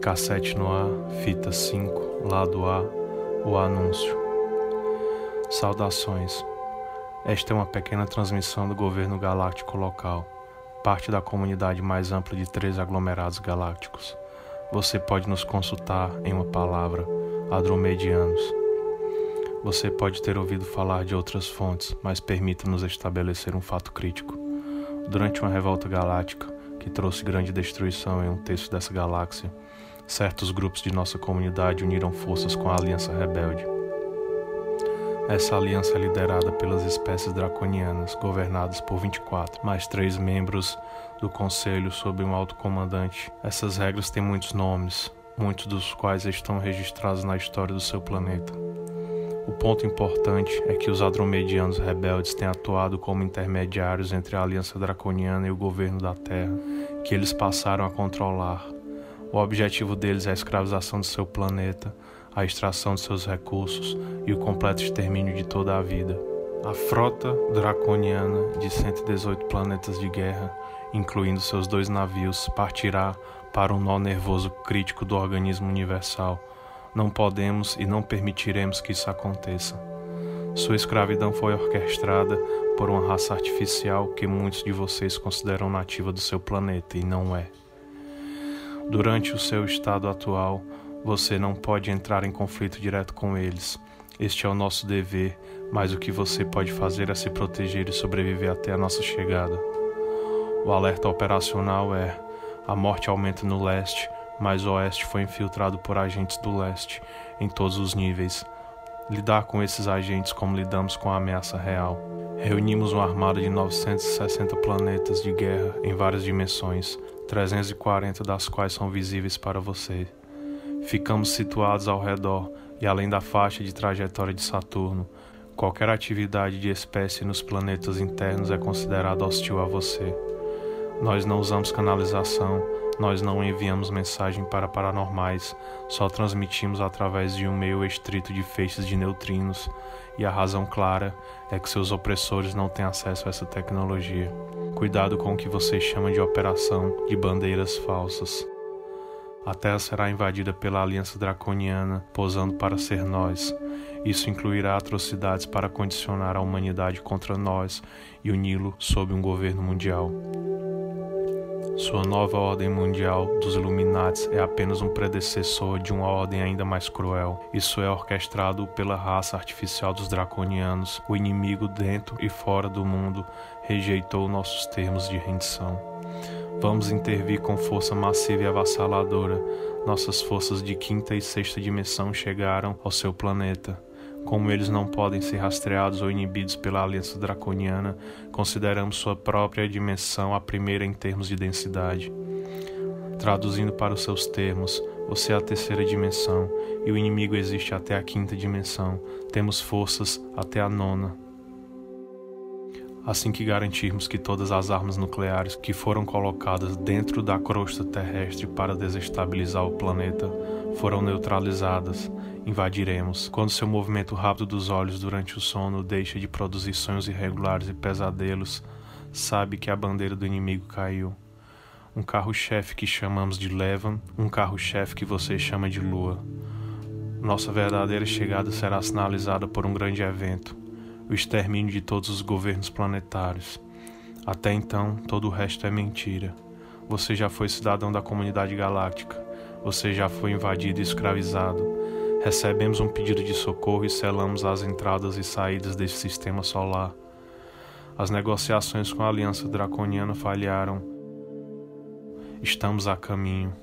Cassete no ar, fita 5, lado A, o anúncio. Saudações. Esta é uma pequena transmissão do governo galáctico local, parte da comunidade mais ampla de três aglomerados galácticos. Você pode nos consultar em uma palavra, Adromedianos. Você pode ter ouvido falar de outras fontes, mas permita-nos estabelecer um fato crítico. Durante uma revolta galáctica, que trouxe grande destruição em um terço dessa galáxia, certos grupos de nossa comunidade uniram forças com a Aliança Rebelde. Essa aliança é liderada pelas espécies draconianas, governadas por 24, mais três membros do Conselho sob um alto comandante. Essas regras têm muitos nomes, muitos dos quais estão registrados na história do seu planeta. O ponto importante é que os Adromedianos rebeldes têm atuado como intermediários entre a Aliança Draconiana e o governo da Terra, que eles passaram a controlar. O objetivo deles é a escravização de seu planeta, a extração de seus recursos e o completo extermínio de toda a vida. A frota draconiana de 118 planetas de guerra, incluindo seus dois navios, partirá para um nó nervoso crítico do organismo universal. Não podemos e não permitiremos que isso aconteça. Sua escravidão foi orquestrada por uma raça artificial que muitos de vocês consideram nativa do seu planeta e não é. Durante o seu estado atual, você não pode entrar em conflito direto com eles. Este é o nosso dever, mas o que você pode fazer é se proteger e sobreviver até a nossa chegada. O alerta operacional é: a morte aumenta no leste, mas o oeste foi infiltrado por agentes do leste em todos os níveis. Lidar com esses agentes como lidamos com a ameaça real. Reunimos uma armada de 960 planetas de guerra em várias dimensões, 340 das quais são visíveis para você. Ficamos situados ao redor e além da faixa de trajetória de Saturno. Qualquer atividade de espécie nos planetas internos é considerada hostil a você. Nós não usamos canalização, nós não enviamos mensagem para paranormais, só transmitimos através de um meio estrito de feixes de neutrinos, e a razão clara é que seus opressores não têm acesso a essa tecnologia. Cuidado com o que você chama de operação de bandeiras falsas. A Terra será invadida pela Aliança Draconiana, posando para ser nós. Isso incluirá atrocidades para condicionar a humanidade contra nós e uni-lo sob um governo mundial. Sua nova ordem mundial dos Illuminates é apenas um predecessor de uma ordem ainda mais cruel. Isso é orquestrado pela raça artificial dos draconianos. O inimigo dentro e fora do mundo rejeitou nossos termos de rendição. Vamos intervir com força massiva e avassaladora. Nossas forças de quinta e sexta dimensão chegaram ao seu planeta. Como eles não podem ser rastreados ou inibidos pela aliança draconiana, consideramos sua própria dimensão a primeira em termos de densidade. Traduzindo para os seus termos, você é a terceira dimensão e o inimigo existe até a quinta dimensão. Temos forças até a nona. Assim que garantirmos que todas as armas nucleares que foram colocadas dentro da crosta terrestre para desestabilizar o planeta foram neutralizadas, invadiremos. Quando seu movimento rápido dos olhos durante o sono deixa de produzir sonhos irregulares e pesadelos, sabe que a bandeira do inimigo caiu. Um carro-chefe que chamamos de Levan, um carro-chefe que você chama de Lua. Nossa verdadeira chegada será sinalizada por um grande evento, o extermínio de todos os governos planetários. Até então, todo o resto é mentira. Você já foi cidadão da comunidade galáctica. Você já foi invadido e escravizado. Recebemos um pedido de socorro e selamos as entradas e saídas desse sistema solar. As negociações com a Aliança Draconiana falharam. Estamos a caminho.